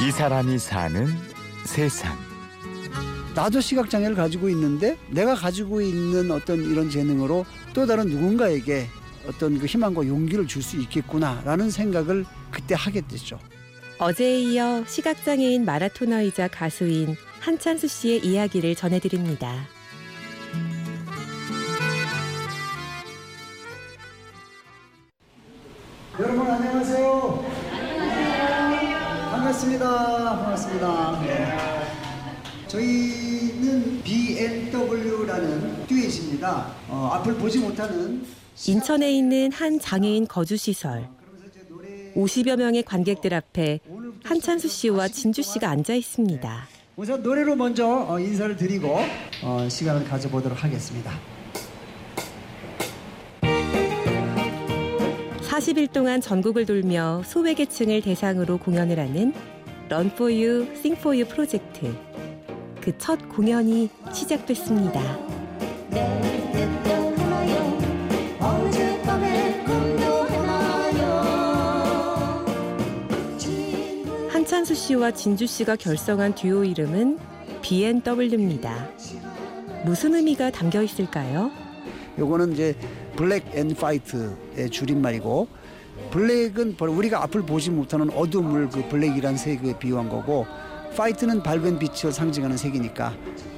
이 사람이 사는 세상. 나도 시각 장애를 가지고 있는데 내가 가지고 있는 어떤 이런 재능으로 또 다른 누군가에게 어떤 그 희망과 용기를 줄 수 있겠구나라는 생각을 그때 하게 됐죠. 어제에 이어 시각 장애인 마라토너이자 가수인 한찬수 씨의 이야기를 전해드립니다. 여러분 안녕하세요. 반갑습니다. 반갑습니다. 네. 저희는 BNW라는 듀엣입니다. 어, 앞을 보지 못하는 인천에 있는 한 장애인 거주시설. 50여 명의 관객들 앞에 한찬수 씨와 진주 씨가 앉아 있습니다. 우선 노래로 먼저 어, 인사를 드리고 어, 시간을 가져보도록 하겠습니다. 40일 동안 전국을 돌며 소외계층을 대상으로 공연을 하는 for You 프로젝트. 그 첫 공연이 시작됐습니다. 한찬수 씨와 진주 씨가 결성한 듀오 이름은 BNW입니다. 무슨 의미가 담겨 있을까요? 요거는 이제 Black and White의 줄임말이고 black은 우리가 앞을 보지 못하는 어둠을 그 black이란 색에 비유한 거고 white는 밝은 빛을 상징하는 색이니까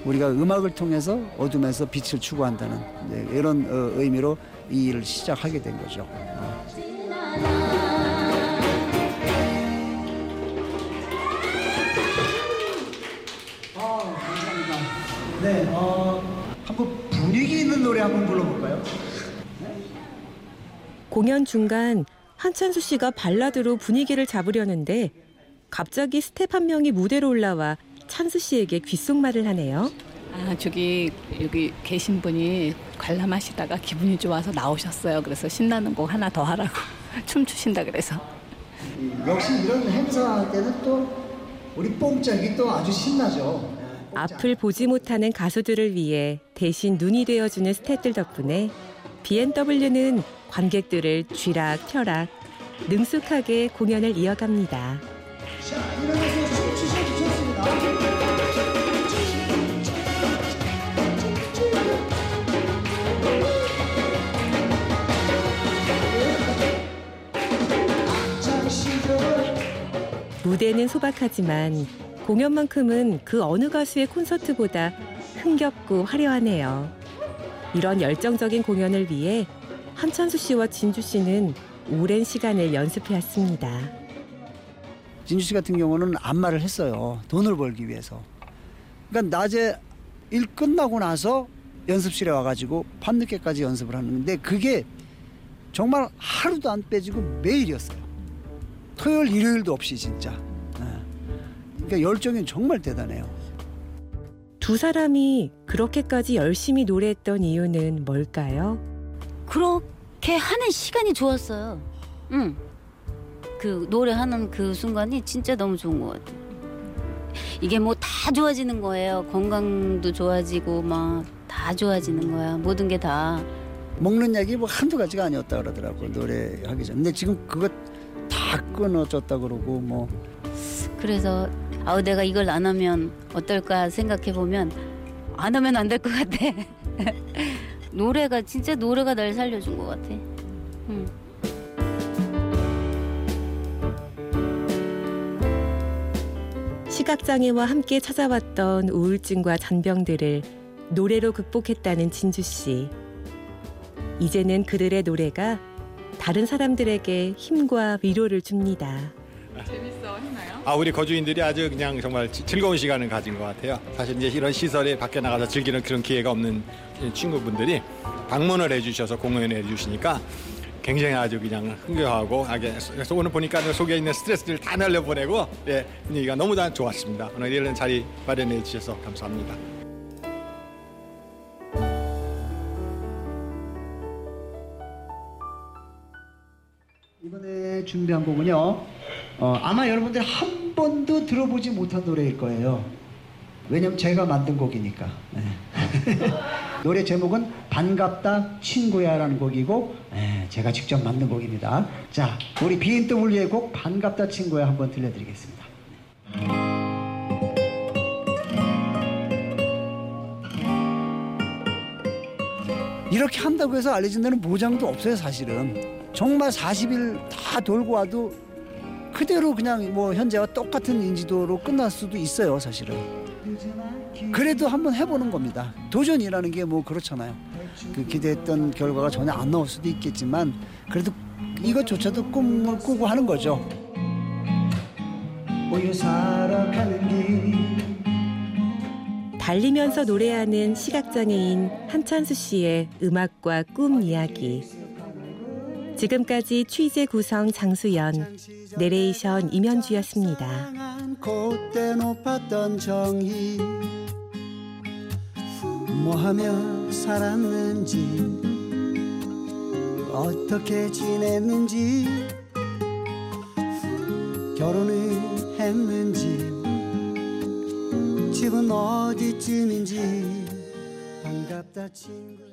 우리가 음악을 통해서 어둠에서 빛을 추구한다는 네, 이런 어, 의미로 이 일을 시작하게 된 거죠. 어. 아, 감사합니다. 네, 어, 한번 분위기 있는 노래 한번 불러볼까요? 공연 중간 한찬수 씨가 발라드로 분위기를 잡으려는데 갑자기 스태프 한 명이 무대로 올라와 찬수 씨에게 귓속말을 하네요. 아, 저기 여기 계신 분이 관람하시다가 기분이 좋아서 나오셨어요. 그래서 신나는 곡 하나 더 하라고 춤추신다 그래서. 역시 이런 행사 때는 또 우리 뽕짝이 또 아주 신나죠. 앞을 보지 못하는 가수들을 위해 대신 눈이 되어주는 스태프들 덕분에 BNW는 관객들을 쥐락펴락 능숙하게 공연을 이어갑니다. 무대는 소박하지만 공연만큼은 그 어느 가수의 콘서트보다 흥겹고 화려하네요. 이런 열정적인 공연을 위해 한찬수 씨와 진주 씨는 오랜 시간을 연습해 왔습니다. 진주 씨 같은 경우는 안마를 했어요. 돈을 벌기 위해서. 그러니까 낮에 일 끝나고 나서 연습실에 와가지고 밤늦게까지 연습을 하는데 그게 정말 하루도 안 빼지고 매일이었어요. 토요일 일요일도 없이 진짜. 예. 그러니까 열정이 정말 대단해요. 두 사람이 그렇게까지 열심히 노래했던 이유는 뭘까요? 그렇게 하는 시간이 좋았어요. 응. 그 노래하는 그 순간이 진짜 너무 좋은 것 같아요. 이게 뭐 다 좋아지는 거예요. 건강도 좋아지고 막 다 좋아지는 거야. 모든 게 다. 먹는 약이 뭐 한두 가지가 아니었다 그러더라고 노래하기 전. 근데 지금 그거 다 끊어졌다 그러고 뭐 그래서 아우 내가 이걸 안 하면 어떨까 생각해 보면 안 하면 안 될 것 같아. 노래가 진짜 노래가 날 살려준 것 같아. 응. 시각장애와 함께 찾아왔던 우울증과 잔병들을 노래로 극복했다는 진주 씨. 이제는 그들의 노래가 다른 사람들에게 힘과 위로를 줍니다. 아 우리 거주인들이 아주 그냥 정말 지- 즐거운 시간을 가진 것 같아요. 사실 이제 이런 시설에 밖에 나가서 즐기는 그런 기회가 없는 친구분들이 방문을 해주셔서 공연을 해주시니까 굉장히 아주 그냥 흥겨워하고 아게 그래서 오늘 보니까 속에 있는 스트레스를 다 날려보내고 예, 분위기가 너무 다 좋았습니다. 오늘 이런 자리 마련해 주셔서 감사합니다. 이번에 준비한 곡은요. 어, 아마 여러분들 한 번도 들어보지 못한 노래일 거예요. 왜냐면 제가 만든 곡이니까. 네. 노래 제목은 반갑다 친구야 라는 곡이고 네, 제가 직접 만든 곡입니다. 자, 우리 비인더블유의 곡 반갑다 친구야 한번 들려드리겠습니다. 이렇게 한다고 해서 알려진 데는 보장도 없어요 사실은. 정말 40일 다 돌고 와도 그대로 그냥 뭐 현재와 똑같은 인지도로 끝날 수도 있어요 사실은. 그래도 한번 해보는 겁니다. 도전이라는 게 뭐 그렇잖아요. 그 기대했던 결과가 전혀 안 나올 수도 있겠지만 그래도 이것조차도 꿈을 꾸고 하는 거죠. 달리면서 노래하는 시각장애인 한찬수 씨의 음악과 꿈 이야기. 지금까지 취재 구성 장수연, 내레이션 임현주였습니다. 뭐하며 살았는지 어떻게 지냈는지 결혼을 했는지 집은 어디쯤인지 반갑다 친구